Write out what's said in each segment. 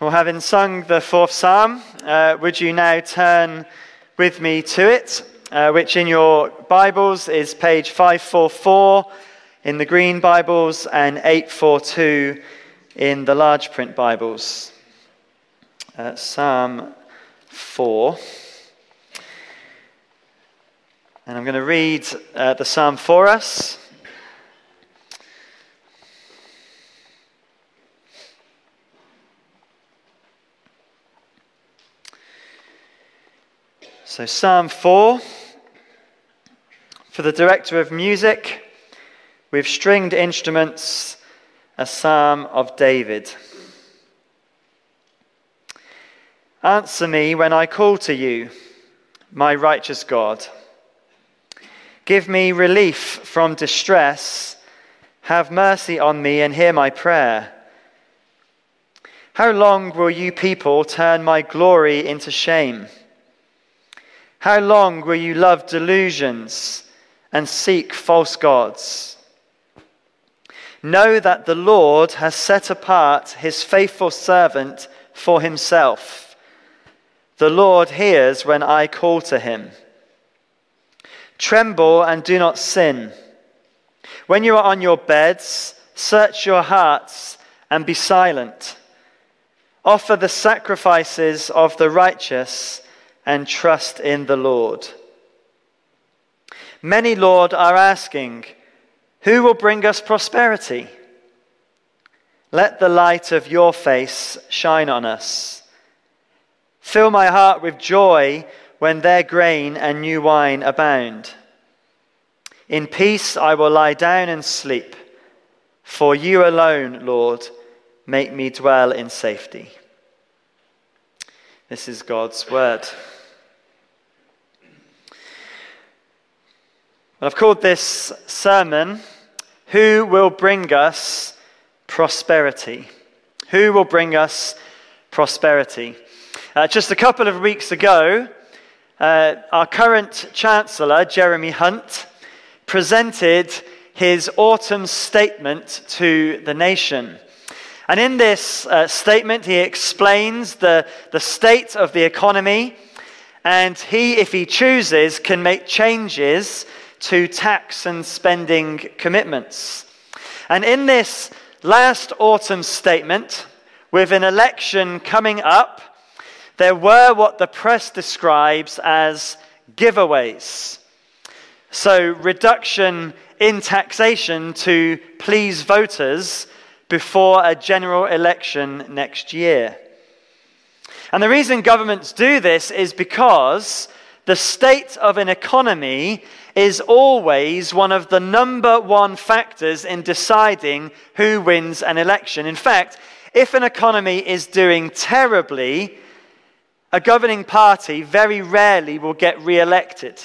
Well, having sung the fourth psalm, uh, would you now turn with me to it, uh, which in your Bibles is page 544 in the green Bibles and 842 in the large print Bibles. Uh, psalm 4. And I'm going to read uh, the psalm for us. So, Psalm 4 for the director of music with stringed instruments, a psalm of David. Answer me when I call to you, my righteous God. Give me relief from distress. Have mercy on me and hear my prayer. How long will you people turn my glory into shame? How long will you love delusions and seek false gods? Know that the Lord has set apart his faithful servant for himself. The Lord hears when I call to him. Tremble and do not sin. When you are on your beds, search your hearts and be silent. Offer the sacrifices of the righteous and trust in the Lord. Many, Lord, are asking, Who will bring us prosperity? Let the light of your face shine on us. Fill my heart with joy when their grain and new wine abound. In peace I will lie down and sleep, for you alone, Lord, make me dwell in safety. This is God's word. I've called this sermon, Who Will Bring Us Prosperity? Who will bring us prosperity? Uh, just a couple of weeks ago, uh, our current Chancellor, Jeremy Hunt, presented his autumn statement to the nation. And in this uh, statement, he explains the, the state of the economy, and he, if he chooses, can make changes to tax and spending commitments. And in this last autumn statement, with an election coming up, there were what the press describes as giveaways. So, reduction in taxation to please voters before a general election next year. And the reason governments do this is because the state of an economy is always one of the number one factors in deciding who wins an election. In fact, if an economy is doing terribly, a governing party very rarely will get re elected.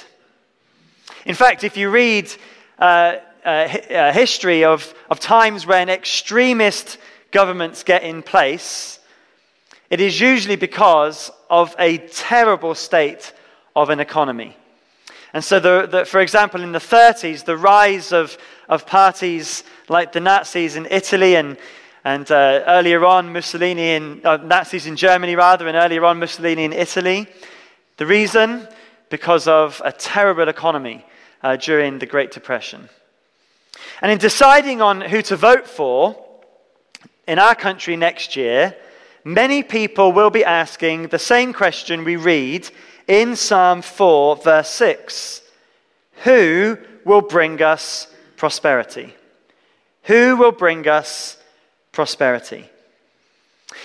In fact, if you read uh, uh, uh, history of, of times when extremist governments get in place, it is usually because of a terrible state of an economy. And so, the, the, for example, in the 30s, the rise of, of parties like the Nazis in Italy and, and uh, earlier on Mussolini in, uh, Nazis in Germany rather, and earlier on Mussolini in Italy. The reason? Because of a terrible economy uh, during the Great Depression. And in deciding on who to vote for in our country next year, many people will be asking the same question we read in Psalm 4, verse 6 Who will bring us prosperity? Who will bring us prosperity?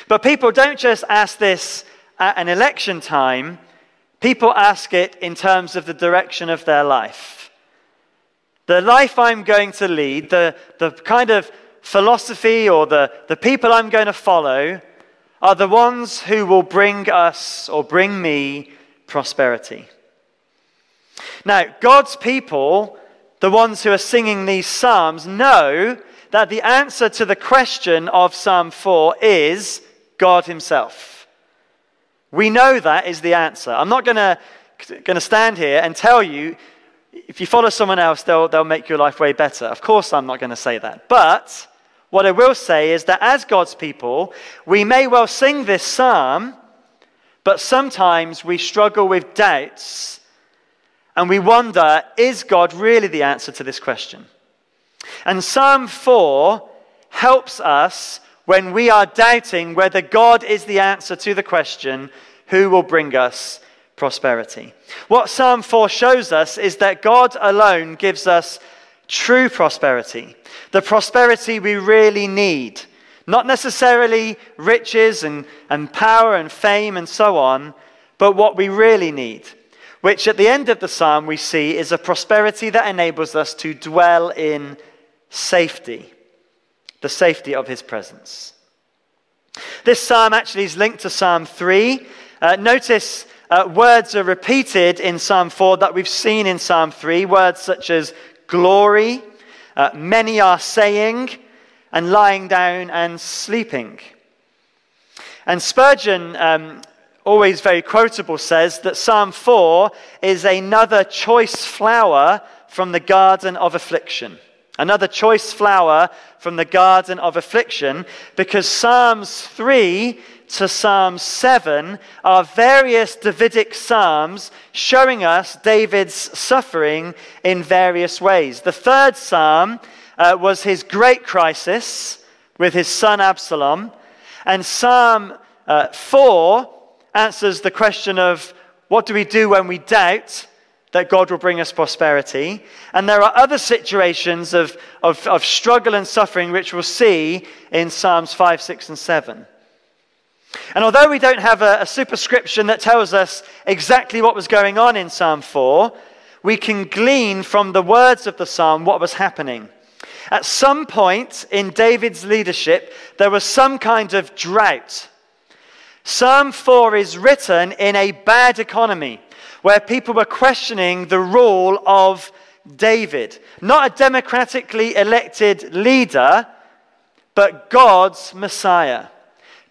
But people don't just ask this at an election time, people ask it in terms of the direction of their life. The life I'm going to lead, the, the kind of philosophy or the, the people I'm going to follow, are the ones who will bring us or bring me prosperity. Now, God's people, the ones who are singing these Psalms, know that the answer to the question of Psalm 4 is God Himself. We know that is the answer. I'm not going to stand here and tell you if you follow someone else, they'll, they'll make your life way better. Of course, I'm not going to say that. But What I will say is that as God's people, we may well sing this psalm, but sometimes we struggle with doubts and we wonder is God really the answer to this question? And Psalm 4 helps us when we are doubting whether God is the answer to the question who will bring us prosperity. What Psalm 4 shows us is that God alone gives us true prosperity, the prosperity we really need. Not necessarily riches and, and power and fame and so on, but what we really need, which at the end of the psalm we see is a prosperity that enables us to dwell in safety, the safety of his presence. This psalm actually is linked to Psalm 3. Uh, notice uh, words are repeated in Psalm 4 that we've seen in Psalm 3, words such as glory, uh, many are saying, and lying down and sleeping. And Spurgeon, um, always very quotable, says that Psalm 4 is another choice flower from the garden of affliction. Another choice flower from the garden of affliction, because Psalms 3 to Psalm 7 are various Davidic psalms showing us David's suffering in various ways. The third psalm uh, was his great crisis with his son Absalom, and Psalm uh, 4 answers the question of what do we do when we doubt that God will bring us prosperity. And there are other situations of, of, of struggle and suffering which we'll see in Psalms 5, 6, and 7. And although we don't have a, a, superscription that tells us exactly what was going on in Psalm 4, we can glean from the words of the psalm what was happening. At some point in David's leadership, there was some kind of drought. Psalm 4 is written in a bad economy where people were questioning the rule of David. Not a democratically elected leader, but God's Messiah.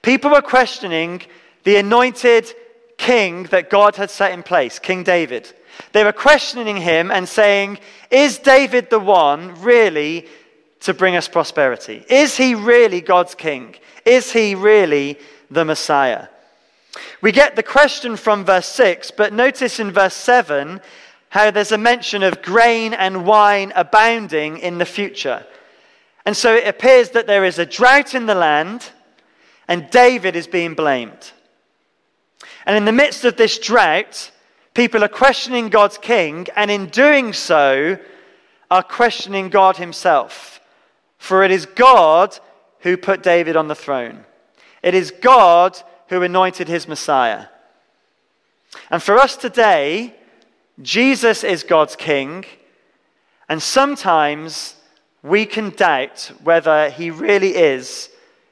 People were questioning the anointed king that God had set in place, King David. They were questioning him and saying, Is David the one really to bring us prosperity? Is he really God's king? Is he really the Messiah? We get the question from verse 6, but notice in verse 7 how there's a mention of grain and wine abounding in the future. And so it appears that there is a drought in the land and David is being blamed. And in the midst of this drought, people are questioning God's king, and in doing so, are questioning God himself. For it is God who put David on the throne, it is God who anointed his Messiah. And for us today, Jesus is God's king, and sometimes we can doubt whether he really is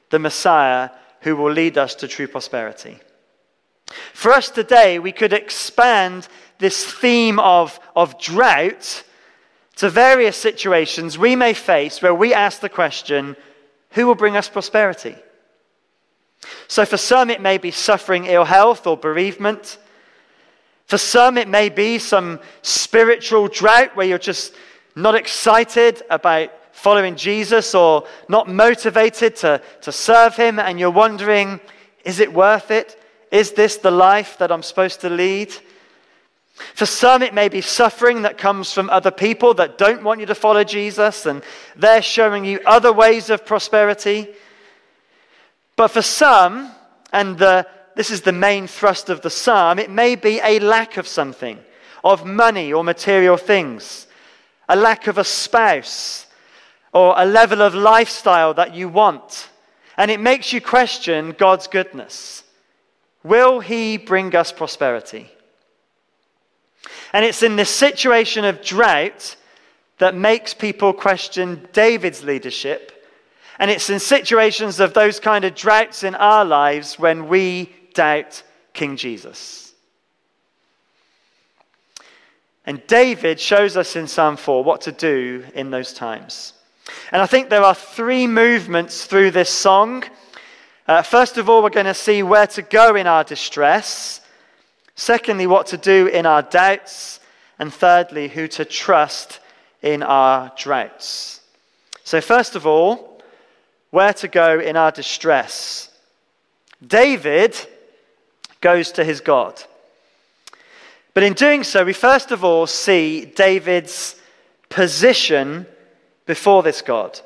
the Messiah who will lead us to true prosperity. For us today, we could expand this theme of, of drought to various situations we may face where we ask the question who will bring us prosperity? So, for some, it may be suffering ill health or bereavement. For some, it may be some spiritual drought where you're just not excited about following Jesus or not motivated to, to serve Him, and you're wondering, is it worth it? Is this the life that I'm supposed to lead? For some, it may be suffering that comes from other people that don't want you to follow Jesus, and they're showing you other ways of prosperity. But for some, and the, this is the main thrust of the psalm, it may be a lack of something, of money or material things, a lack of a spouse, or a level of lifestyle that you want. And it makes you question God's goodness. Will He bring us prosperity? And it's in this situation of drought that makes people question David's leadership. And it's in situations of those kind of droughts in our lives when we doubt King Jesus. And David shows us in Psalm 4 what to do in those times. And I think there are three movements through this song. Uh, first of all, we're going to see where to go in our distress. Secondly, what to do in our doubts. And thirdly, who to trust in our droughts. So, first of all, where to go in our distress. David goes to his God. But in doing so, we first of all see David's position before this God.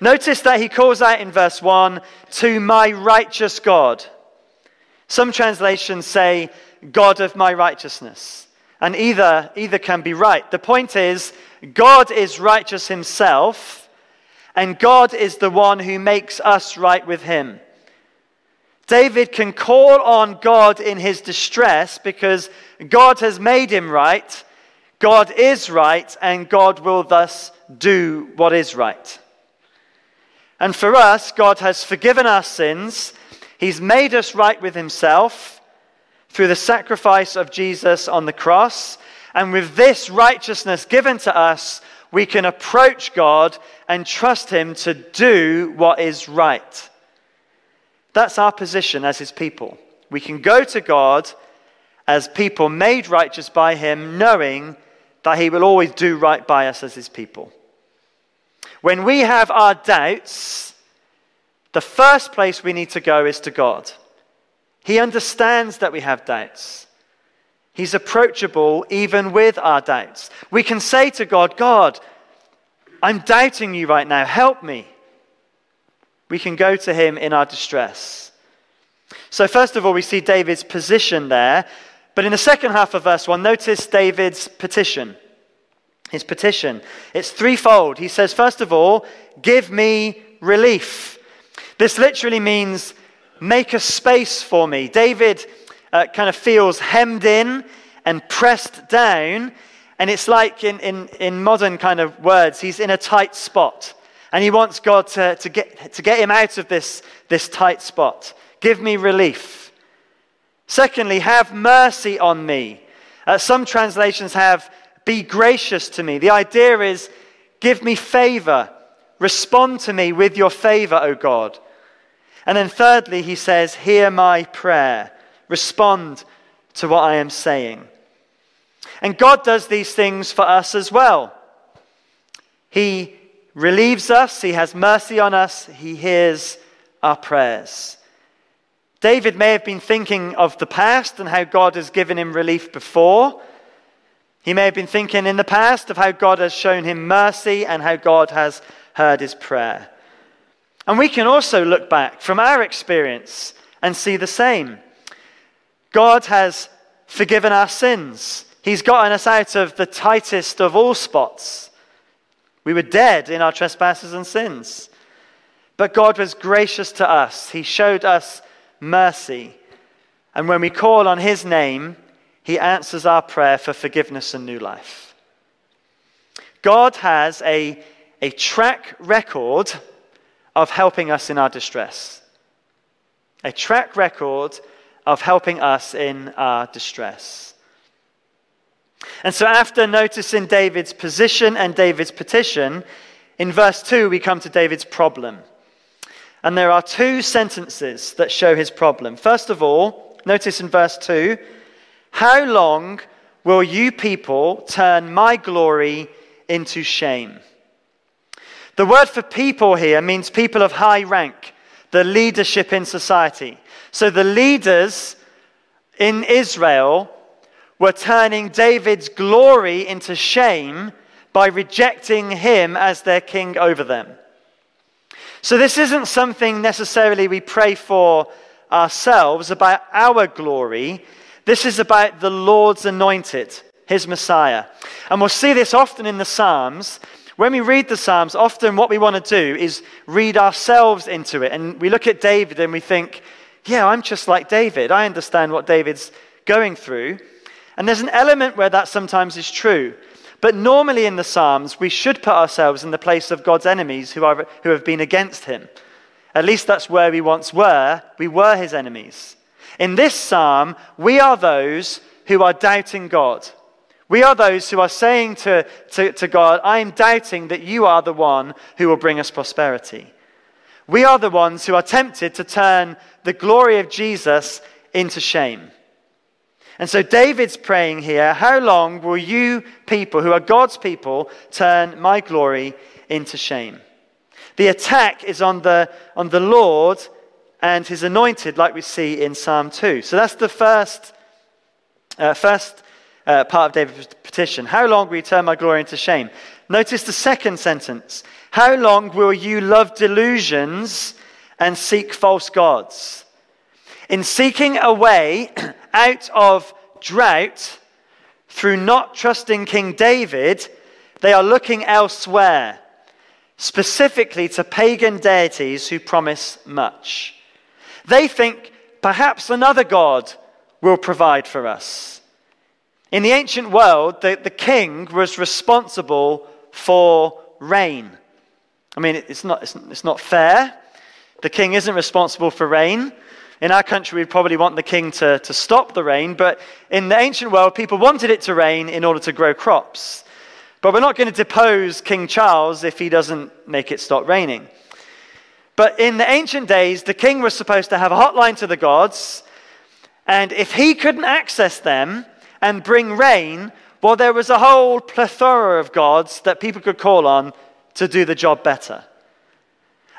Notice that he calls out in verse 1 to my righteous God. Some translations say, God of my righteousness. And either, either can be right. The point is, God is righteous himself, and God is the one who makes us right with him. David can call on God in his distress because God has made him right, God is right, and God will thus do what is right. And for us, God has forgiven our sins, He's made us right with Himself through the sacrifice of Jesus on the cross. And with this righteousness given to us, we can approach God and trust Him to do what is right. That's our position as His people. We can go to God as people made righteous by Him, knowing that He will always do right by us as His people. When we have our doubts, the first place we need to go is to God. He understands that we have doubts. He's approachable even with our doubts. We can say to God, God, I'm doubting you right now. Help me. We can go to him in our distress. So, first of all, we see David's position there. But in the second half of verse 1, notice David's petition. His petition. It's threefold. He says, first of all, give me relief. This literally means make a space for me. David uh, kind of feels hemmed in and pressed down. And it's like in, in, in modern kind of words, he's in a tight spot. And he wants God to, to, get, to get him out of this, this tight spot. Give me relief. Secondly, have mercy on me. Uh, some translations have be gracious to me. The idea is give me favor. Respond to me with your favor, O God. And then thirdly, he says, Hear my prayer. Respond to what I am saying. And God does these things for us as well. He relieves us, He has mercy on us, He hears our prayers. David may have been thinking of the past and how God has given him relief before. He may have been thinking in the past of how God has shown him mercy and how God has heard his prayer. And we can also look back from our experience and see the same. God has forgiven our sins. He's gotten us out of the tightest of all spots. We were dead in our trespasses and sins. But God was gracious to us. He showed us mercy. And when we call on His name, He answers our prayer for forgiveness and new life. God has a, a track record of helping us in our distress. A track record of helping us in our distress. And so, after noticing David's position and David's petition, in verse 2, we come to David's problem. And there are two sentences that show his problem. First of all, notice in verse 2 How long will you people turn my glory into shame? The word for people here means people of high rank, the leadership in society. So the leaders in Israel were turning David's glory into shame by rejecting him as their king over them. So, this isn't something necessarily we pray for ourselves about our glory. This is about the Lord's anointed, his Messiah. And we'll see this often in the Psalms. When we read the Psalms, often what we want to do is read ourselves into it. And we look at David and we think, yeah, I'm just like David. I understand what David's going through. And there's an element where that sometimes is true. But normally in the Psalms, we should put ourselves in the place of God's enemies who, are, who have been against him. At least that's where we once were. We were his enemies. In this psalm, we are those who are doubting God. We are those who are saying to, to, to God, I am doubting that you are the one who will bring us prosperity. We are the ones who are tempted to turn the glory of Jesus into shame. And so David's praying here, How long will you people, who are God's people, turn my glory into shame? The attack is on the, on the Lord and his anointed, like we see in Psalm 2. So that's the first, uh, first uh, part of David's petition. How long will you turn my glory into shame? Notice the second sentence. How long will you love delusions and seek false gods? In seeking a way out of drought through not trusting King David, they are looking elsewhere, specifically to pagan deities who promise much. They think perhaps another God will provide for us. In the ancient world, the, the king was responsible for rain. I mean, it's not, it's, it's not fair. The king isn't responsible for rain. In our country, we'd probably want the king to, to stop the rain, but in the ancient world, people wanted it to rain in order to grow crops. But we're not going to depose King Charles if he doesn't make it stop raining. But in the ancient days, the king was supposed to have a hotline to the gods, and if he couldn't access them, and bring rain, well, there was a whole plethora of gods that people could call on to do the job better.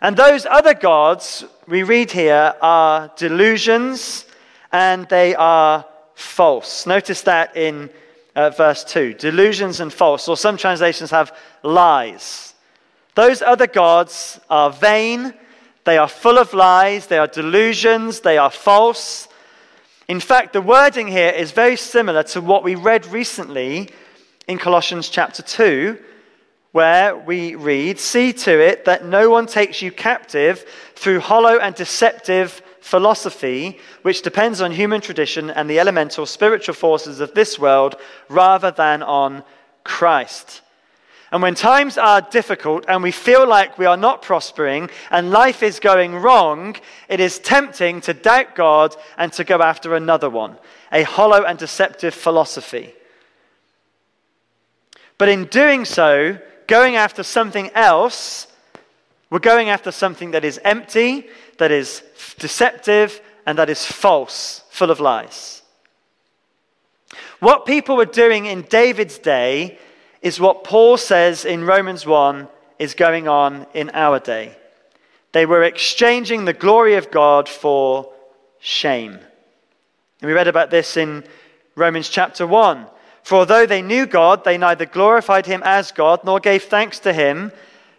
And those other gods we read here are delusions and they are false. Notice that in uh, verse 2 delusions and false, or some translations have lies. Those other gods are vain, they are full of lies, they are delusions, they are false. In fact, the wording here is very similar to what we read recently in Colossians chapter 2, where we read, See to it that no one takes you captive through hollow and deceptive philosophy, which depends on human tradition and the elemental spiritual forces of this world rather than on Christ. And when times are difficult and we feel like we are not prospering and life is going wrong, it is tempting to doubt God and to go after another one, a hollow and deceptive philosophy. But in doing so, going after something else, we're going after something that is empty, that is deceptive, and that is false, full of lies. What people were doing in David's day is what Paul says in Romans 1 is going on in our day. They were exchanging the glory of God for shame. And we read about this in Romans chapter 1. For although they knew God, they neither glorified him as God nor gave thanks to him,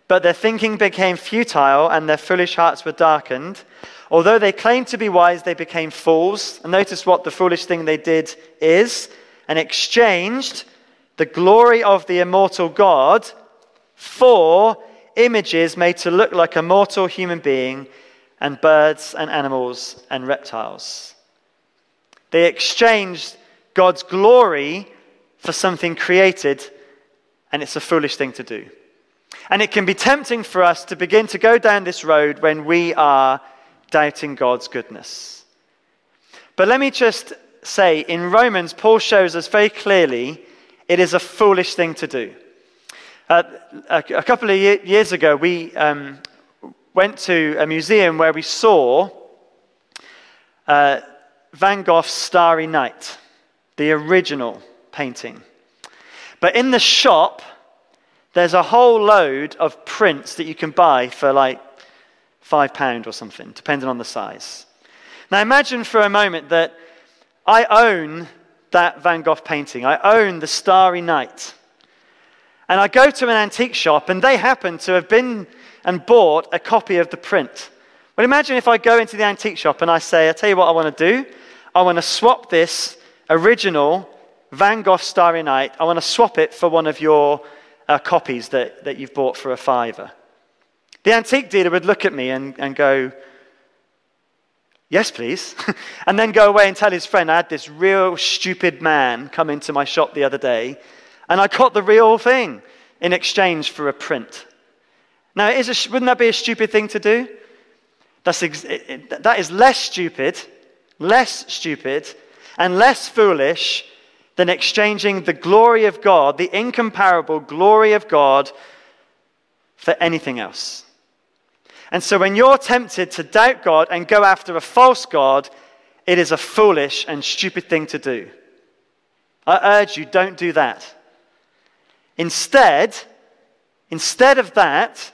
but their thinking became futile and their foolish hearts were darkened. Although they claimed to be wise, they became fools. And notice what the foolish thing they did is and exchanged the glory of the immortal God for images made to look like a mortal human being and birds and animals and reptiles. They exchanged God's glory for something created, and it's a foolish thing to do. And it can be tempting for us to begin to go down this road when we are doubting God's goodness. But let me just say in Romans, Paul shows us very clearly it is a foolish thing to do. Uh, a, a, couple of years ago, we um, went to a museum where we saw uh, Van Gogh's Starry Night, the original painting. But in the shop, there's a whole load of prints that you can buy for like five pound or something, depending on the size. Now imagine for a moment that I own that Van Gogh painting. I own the Starry Night. And I go to an antique shop and they happen to have been and bought a copy of the print. Well, imagine if I go into the antique shop and I say, I tell you what I want to do. I want to swap this original Van Gogh Starry Night, I want to swap it for one of your uh, copies that, that you've bought for a fiver. The antique dealer would look at me and, and go, Yes, please. and then go away and tell his friend, I had this real stupid man come into my shop the other day, and I got the real thing in exchange for a print. Now, a, wouldn't that be a stupid thing to do? That's ex- it, that is less stupid, less stupid, and less foolish than exchanging the glory of God, the incomparable glory of God, for anything else. And so when you're tempted to doubt God and go after a false God, it is a foolish and stupid thing to do. I urge you, don't do that. Instead, instead of that,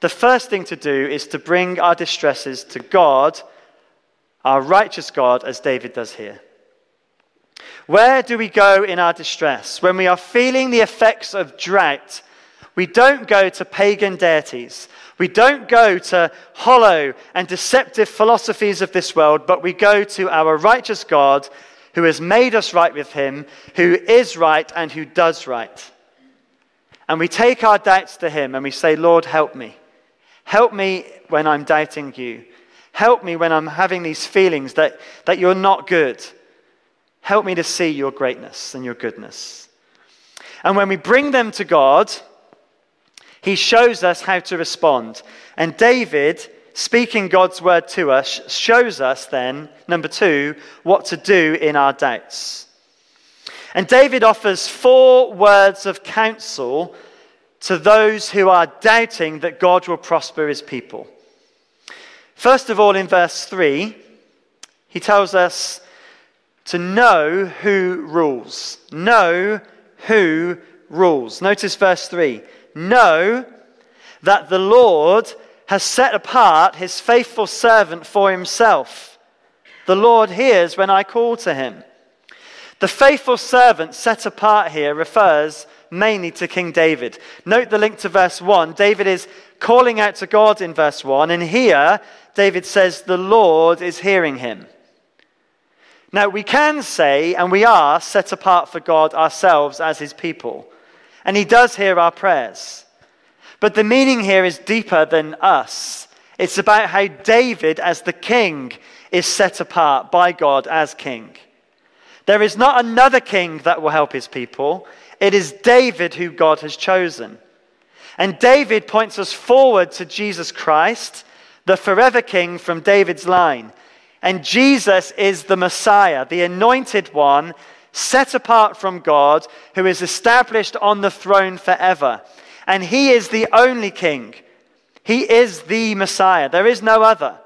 the first thing to do is to bring our distresses to God, our righteous God, as David does here. Where do we go in our distress? When we are feeling the effects of drought, we don't go to pagan deities. We don't go to hollow and deceptive philosophies of this world, but we go to our righteous God who has made us right with him, who is right and who does right. And we take our doubts to him and we say, Lord, help me. Help me when I'm doubting you. Help me when I'm having these feelings that, that you're not good. Help me to see your greatness and your goodness. And when we bring them to God, he shows us how to respond. And David, speaking God's word to us, shows us then, number two, what to do in our doubts. And David offers four words of counsel to those who are doubting that God will prosper his people. First of all, in verse 3, he tells us to know who rules. Know who rules. Notice verse 3 Know that the Lord has set apart his faithful servant for himself. The Lord hears when I call to him. The faithful servant set apart here refers mainly to King David. Note the link to verse 1. David is calling out to God in verse 1, and here David says, The Lord is hearing him. Now, we can say, and we are set apart for God ourselves as his people, and he does hear our prayers. But the meaning here is deeper than us. It's about how David, as the king, is set apart by God as king. There is not another king that will help his people. It is David who God has chosen. And David points us forward to Jesus Christ, the forever king from David's line. And Jesus is the Messiah, the anointed one, set apart from God, who is established on the throne forever. And he is the only king. He is the Messiah. There is no other.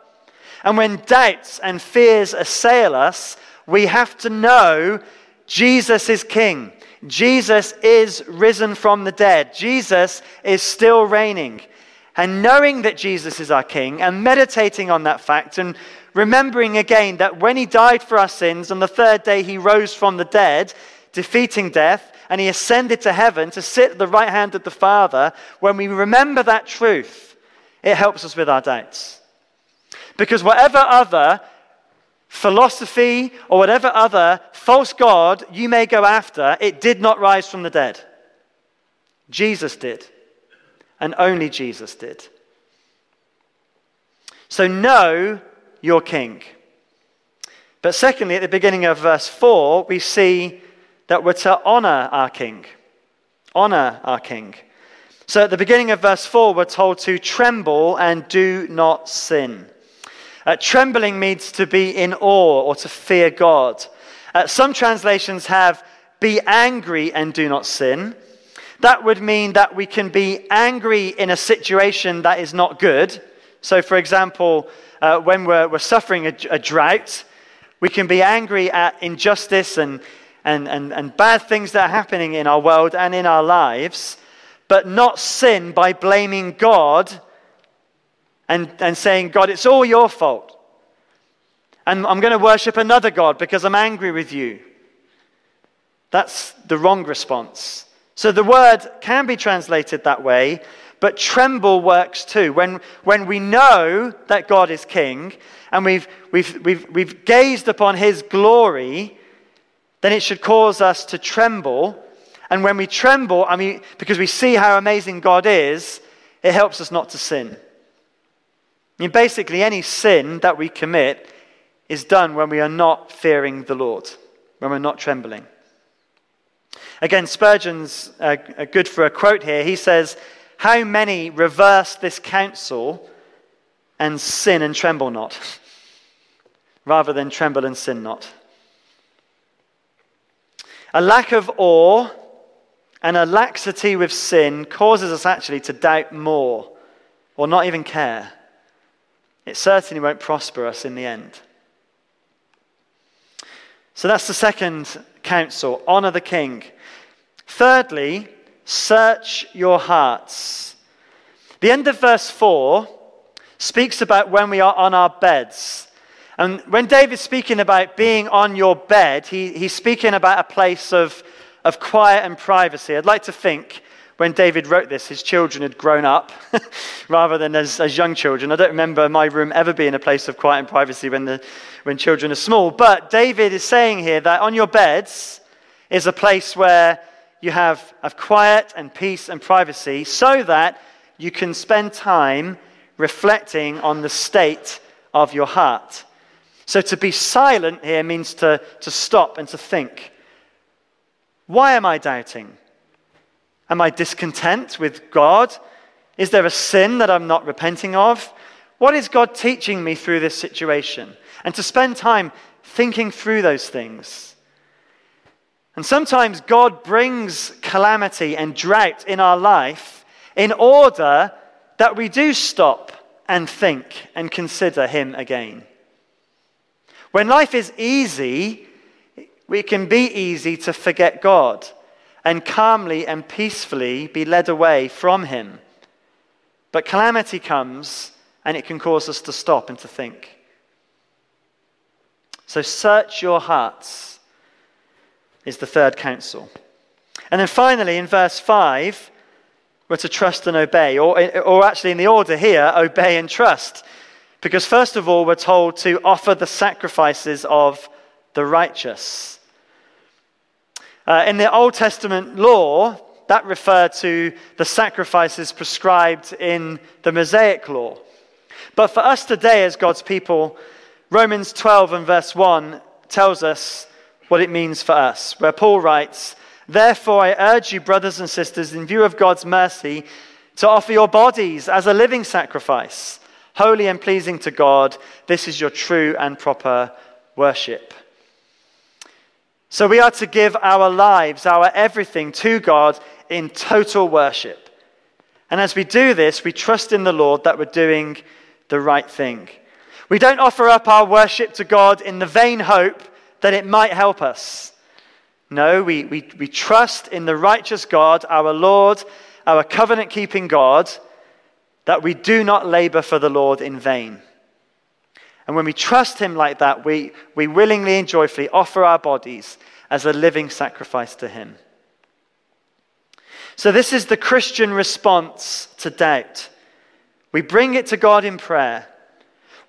And when doubts and fears assail us, we have to know Jesus is king. Jesus is risen from the dead. Jesus is still reigning. And knowing that Jesus is our king and meditating on that fact and remembering again that when he died for our sins, on the third day he rose from the dead, defeating death, and he ascended to heaven to sit at the right hand of the Father, when we remember that truth, it helps us with our doubts. Because whatever other philosophy or whatever other false God you may go after, it did not rise from the dead. Jesus did. And only Jesus did. So know your king. But secondly, at the beginning of verse 4, we see that we're to honor our king. Honor our king. So at the beginning of verse 4, we're told to tremble and do not sin. Uh, trembling means to be in awe or to fear God. Uh, some translations have be angry and do not sin. That would mean that we can be angry in a situation that is not good. So, for example, uh, when we're, we're suffering a, a, drought, we can be angry at injustice and, and, and, and bad things that are happening in our world and in our lives, but not sin by blaming God and, and saying, God, it's all your fault. And I'm going to worship another God because I'm angry with you. That's the wrong response. So the word can be translated that way, but tremble works too. When, when we know that God is king and we've, we've, we've, we've gazed upon his glory, then it should cause us to tremble. And when we tremble, I mean, because we see how amazing God is, it helps us not to sin. I mean, basically, any sin that we commit is done when we are not fearing the Lord, when we're not trembling. Again, Spurgeon's uh, good for a quote here. He says, How many reverse this counsel and sin and tremble not, rather than tremble and sin not? A lack of awe and a laxity with sin causes us actually to doubt more or not even care. It certainly won't prosper us in the end. So that's the second counsel honor the king. Thirdly, search your hearts. The end of verse 4 speaks about when we are on our beds. And when David's speaking about being on your bed, he, he's speaking about a place of, of quiet and privacy. I'd like to think when David wrote this, his children had grown up rather than as, as young children. I don't remember my room ever being a place of quiet and privacy when, the, when children are small. But David is saying here that on your beds is a place where you have, have quiet and peace and privacy so that you can spend time reflecting on the state of your heart. So to be silent here means to, to stop and to think. Why am I doubting? Am I discontent with God? Is there a sin that I'm not repenting of? What is God teaching me through this situation? And to spend time thinking through those things. And sometimes God brings calamity and drought in our life in order that we do stop and think and consider Him again. When life is easy, it can be easy to forget God and calmly and peacefully be led away from Him. But calamity comes and it can cause us to stop and to think. So search your hearts, is the third counsel. And then finally, in verse 5, we're to trust and obey, or, or actually in the order here, obey and trust. Because first of all, we're told to offer the sacrifices of the righteous. Uh, in the Old Testament law, that referred to the sacrifices prescribed in the Mosaic law. But for us today, as God's people, Romans 12 and verse 1 tells us what it means for us, where Paul writes, Therefore, I urge you, brothers and sisters, in view of God's mercy, to offer your bodies as a living sacrifice, holy and pleasing to God. This is your true and proper worship. So we are to give our lives, our everything to God in total worship. And as we do this, we trust in the Lord that we're doing the right thing. We don't offer up our worship to God in the vain hope that it might help us. No, we, we, we trust in the righteous God, our Lord, our covenant keeping God, that we do not labor for the Lord in vain. And when we trust Him like that, we, we willingly and joyfully offer our bodies as a living sacrifice to Him. So, this is the Christian response to doubt. We bring it to God in prayer.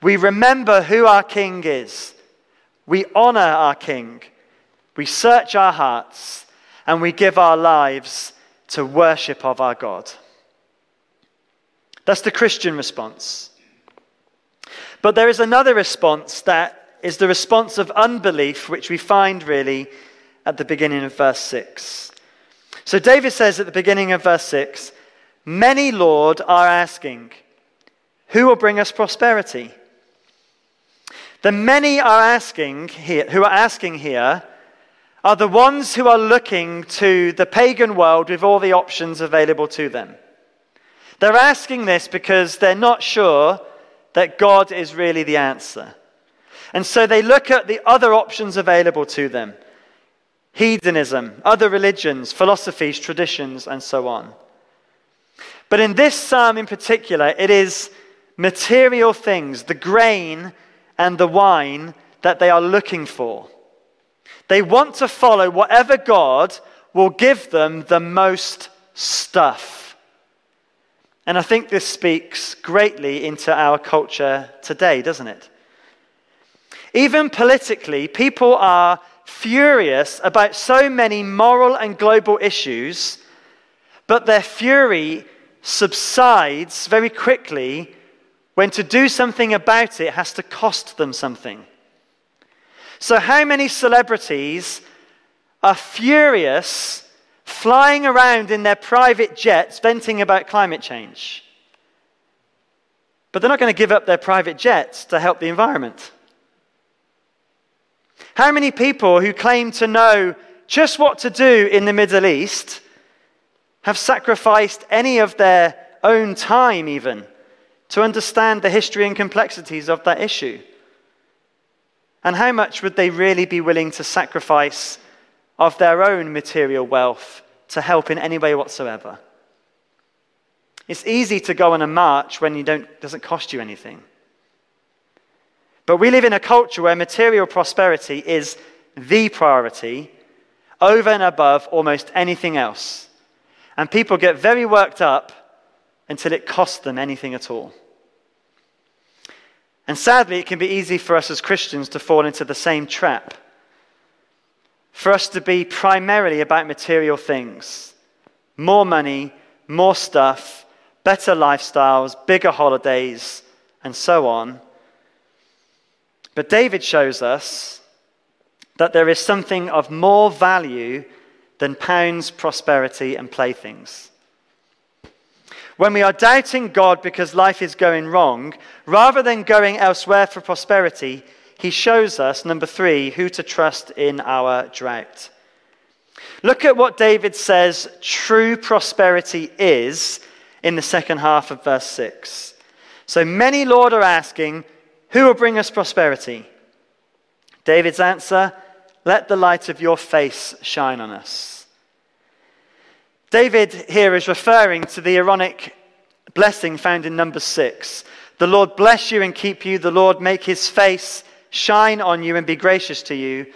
We remember who our King is. We honor our King. We search our hearts. And we give our lives to worship of our God. That's the Christian response. But there is another response that is the response of unbelief, which we find really at the beginning of verse 6. So David says at the beginning of verse 6 Many, Lord, are asking, Who will bring us prosperity? The many are asking here, who are asking here are the ones who are looking to the pagan world with all the options available to them. They're asking this because they're not sure that God is really the answer. And so they look at the other options available to them hedonism, other religions, philosophies, traditions, and so on. But in this psalm in particular, it is material things, the grain and the wine, that they are looking for. They want to follow whatever God will give them the most stuff. And I think this speaks greatly into our culture today, doesn't it? Even politically, people are furious about so many moral and global issues, but their fury subsides very quickly when to do something about it has to cost them something. So, how many celebrities are furious flying around in their private jets venting about climate change. But they're not going to give up their private jets to help the environment. How many people who claim to know just what to do in the Middle East have sacrificed any of their own time, even, to understand the history and complexities of that issue? And how much would they really be willing to sacrifice of their own material wealth to help in any way whatsoever. It's easy to go on a march when it doesn't cost you anything. But we live in a culture where material prosperity is the priority over and above almost anything else. And people get very worked up until it costs them anything at all. And sadly, it can be easy for us as Christians to fall into the same trap. For us to be primarily about material things more money, more stuff, better lifestyles, bigger holidays, and so on. But David shows us that there is something of more value than pounds, prosperity, and playthings. When we are doubting God because life is going wrong, rather than going elsewhere for prosperity, he shows us, number three, who to trust in our drought. Look at what David says true prosperity is in the second half of verse 6. So many, Lord, are asking, Who will bring us prosperity? David's answer, Let the light of your face shine on us. David here is referring to the Aaronic blessing found in Numbers six. The Lord bless you and keep you. The Lord make his face shine on you and be gracious to you.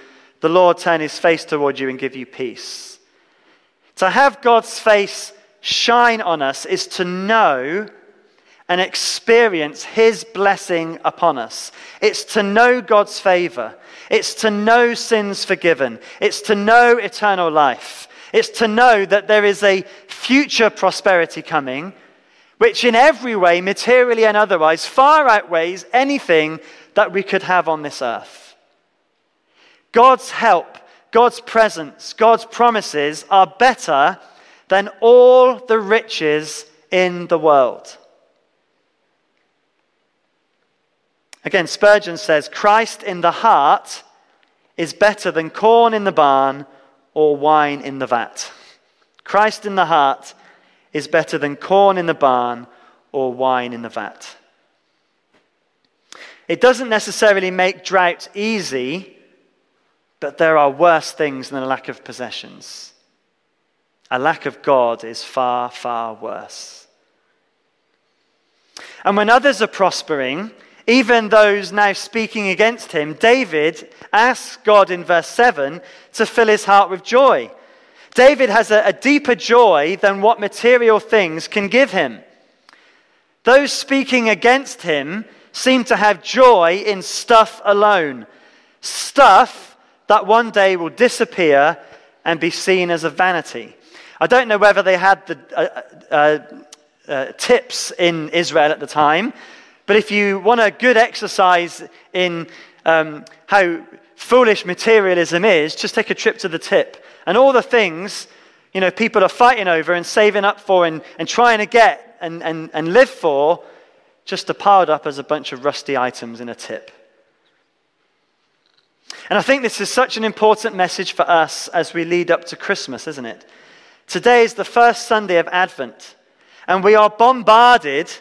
The Lord turn his face toward you and give you peace. To have God's face shine on us is to know and experience his blessing upon us. It's to know God's favor. It's to know sins forgiven. It's to know eternal life. It's to know that there is a future prosperity coming, which in every way, materially and otherwise, far outweighs anything that we could have on this earth. God's help, God's presence, God's promises are better than all the riches in the world. Again, Spurgeon says, Christ in the heart is better than corn in the barn or wine in the vat. Christ in the heart is better than corn in the barn or wine in the vat. It doesn't necessarily make drought easy, but there are worse things than a lack of possessions. A lack of God is far, far worse. And when others are prospering, even those now speaking against him, David asks God in verse 7 to fill his heart with joy. David has a, a, deeper joy than what material things can give him. Those speaking against him seem to have joy in stuff alone, stuff that one day will disappear and be seen as a vanity. I don't know whether they had the uh, uh, uh, tips in Israel at the time, but if you want a good exercise in um, how foolish materialism is, just take a trip to the tip. And all the things, you know, people are fighting over and saving up for and, and trying to get and, and, and live for, just are piled up as a bunch of rusty items in a tip. And I think this is such an important message for us as we lead up to Christmas, isn't it? Today is the first Sunday of Advent, and we are bombarded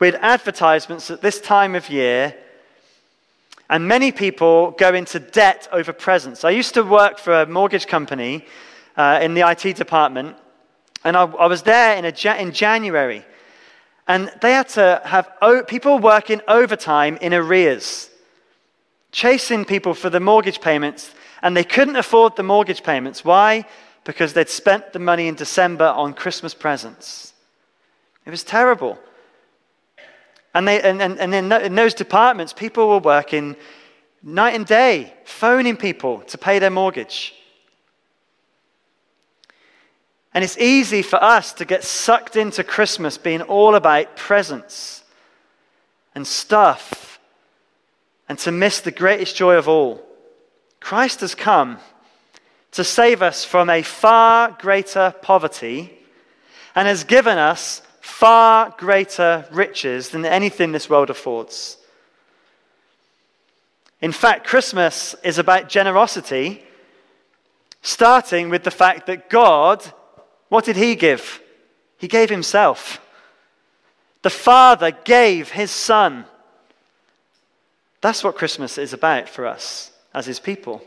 with advertisements at this time of year, and many people go into debt over presents. I used to work for a mortgage company uh, in the IT department, and I, I was there in, in January, and they had to have o- people working overtime in arrears, chasing people for the mortgage payments, and they couldn't afford the mortgage payments. Why? Because they'd spent the money in December on Christmas presents. It was terrible. And, they, and, and, and in, in those departments, people were working night and day, phoning people to pay their mortgage. And it's easy for us to get sucked into Christmas being all about presents and stuff and to miss the greatest joy of all. Christ has come to save us from a far greater poverty and has given us far greater riches than anything this world affords. In fact, Christmas is about generosity, starting with the fact that God, what did He give? He gave Himself. The Father gave His Son. That's what Christmas is about for us as His people.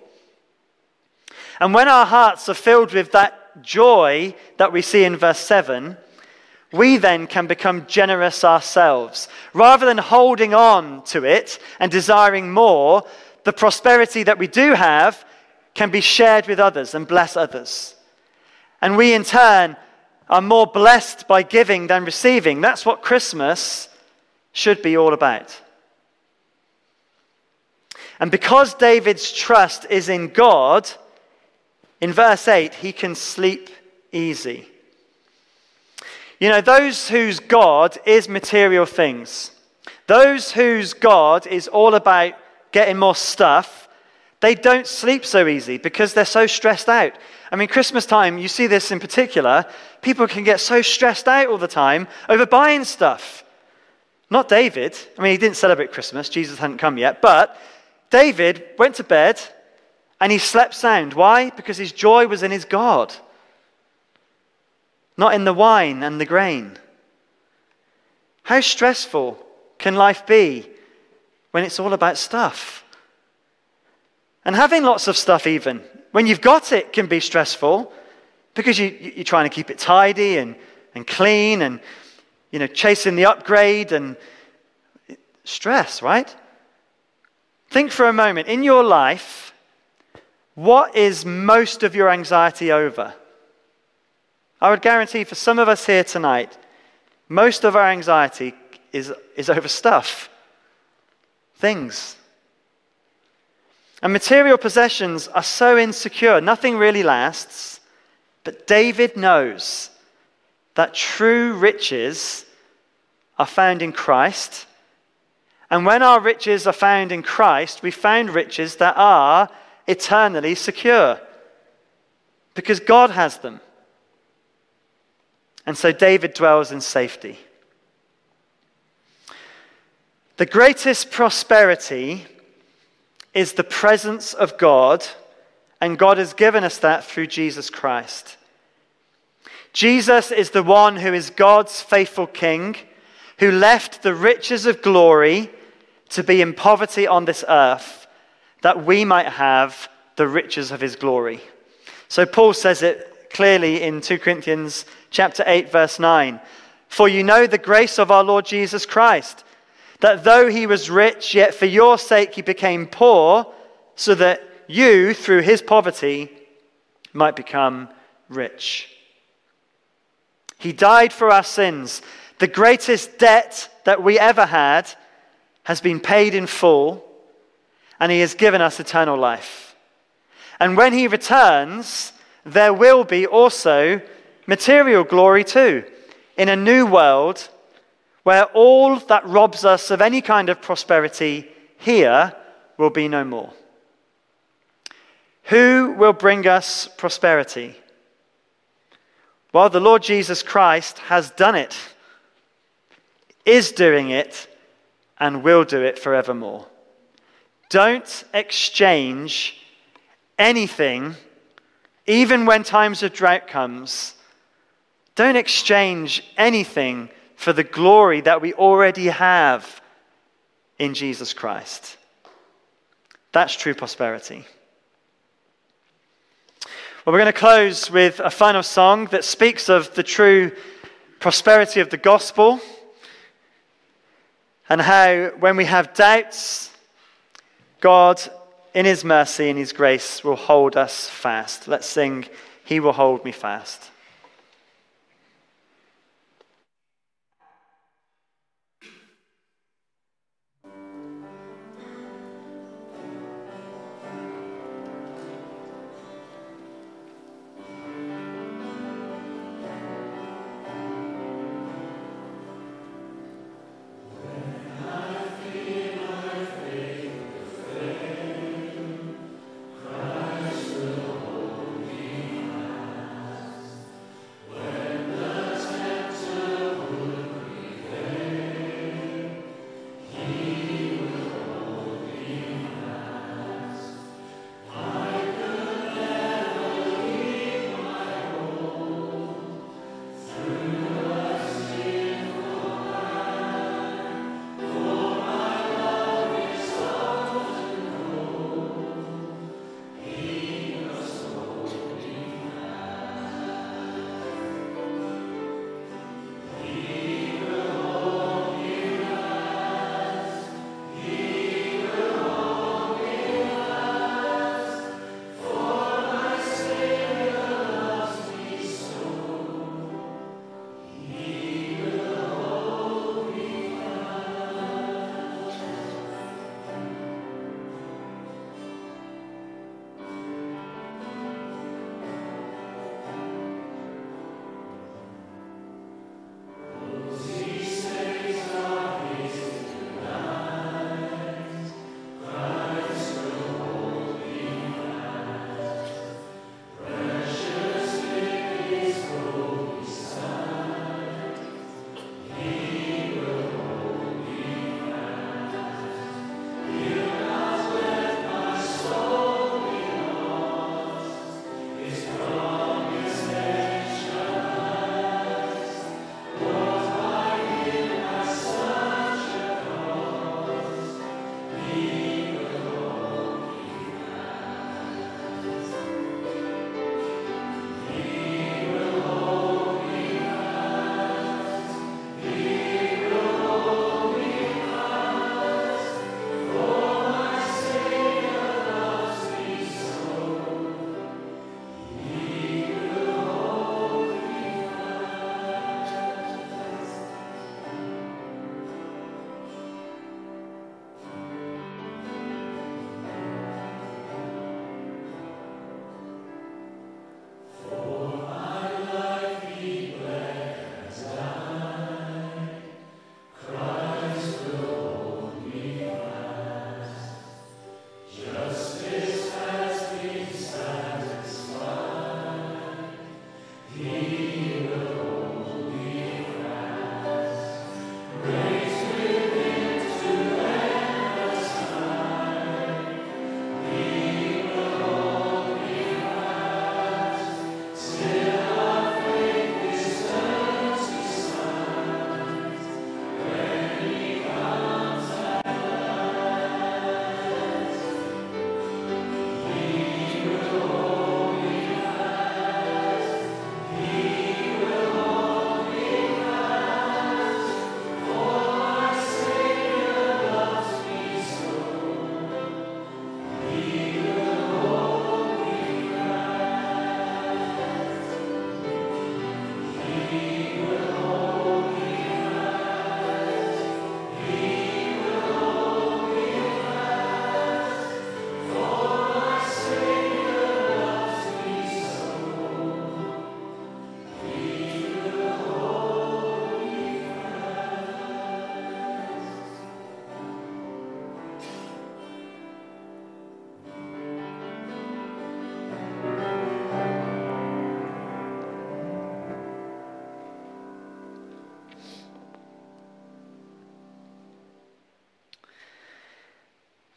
And when our hearts are filled with that joy that we see in verse 7, we then can become generous ourselves. Rather than holding on to it and desiring more, the prosperity that we do have can be shared with others and bless others. And we, in turn, are more blessed by giving than receiving. That's what Christmas should be all about. And because David's trust is in God, in verse 8, he can sleep easy. You know, those whose God is material things, those whose God is all about getting more stuff, they don't sleep so easy because they're so stressed out. I mean, Christmas time, you see this in particular. People can get so stressed out all the time over buying stuff. Not David. I mean, he didn't celebrate Christmas, Jesus hadn't come yet. But David went to bed and he slept sound. Why? Because his joy was in his God not in the wine and the grain. How stressful can life be when it's all about stuff? And having lots of stuff, even when you've got it, can be stressful because you, you're trying to keep it tidy and, and clean and you know, chasing the upgrade and stress, right? Think for a moment in your life, what is most of your anxiety over? I would guarantee for some of us here tonight, most of our anxiety is, is over stuff, things. And material possessions are so insecure, nothing really lasts. But David knows that true riches are found in Christ. And when our riches are found in Christ, we found riches that are eternally secure because God has them. And so David dwells in safety. The greatest prosperity is the presence of God, and God has given us that through Jesus Christ. Jesus is the one who is God's faithful King, who left the riches of glory to be in poverty on this earth, that we might have the riches of his glory. So Paul says it clearly in 2 Corinthians chapter 8, verse 9. For you know the grace of our Lord Jesus Christ, that though he was rich, yet for your sake he became poor, so that you, through his poverty, might become rich. He died for our sins. The greatest debt that we ever had has been paid in full, and he has given us eternal life. And when he returns, there will be also material glory too, in a new world where all that robs us of any kind of prosperity here will be no more. Who will bring us prosperity? Well, the Lord Jesus Christ has done it, is doing it, and will do it forevermore. Don't exchange anything, even when times of drought comes, don't exchange anything for the glory that we already have in Jesus Christ. That's true prosperity. Well, we're going to close with a final song that speaks of the true prosperity of the gospel and how, when we have doubts, God, in His mercy and His grace, will hold us fast. Let's sing, He will hold me fast.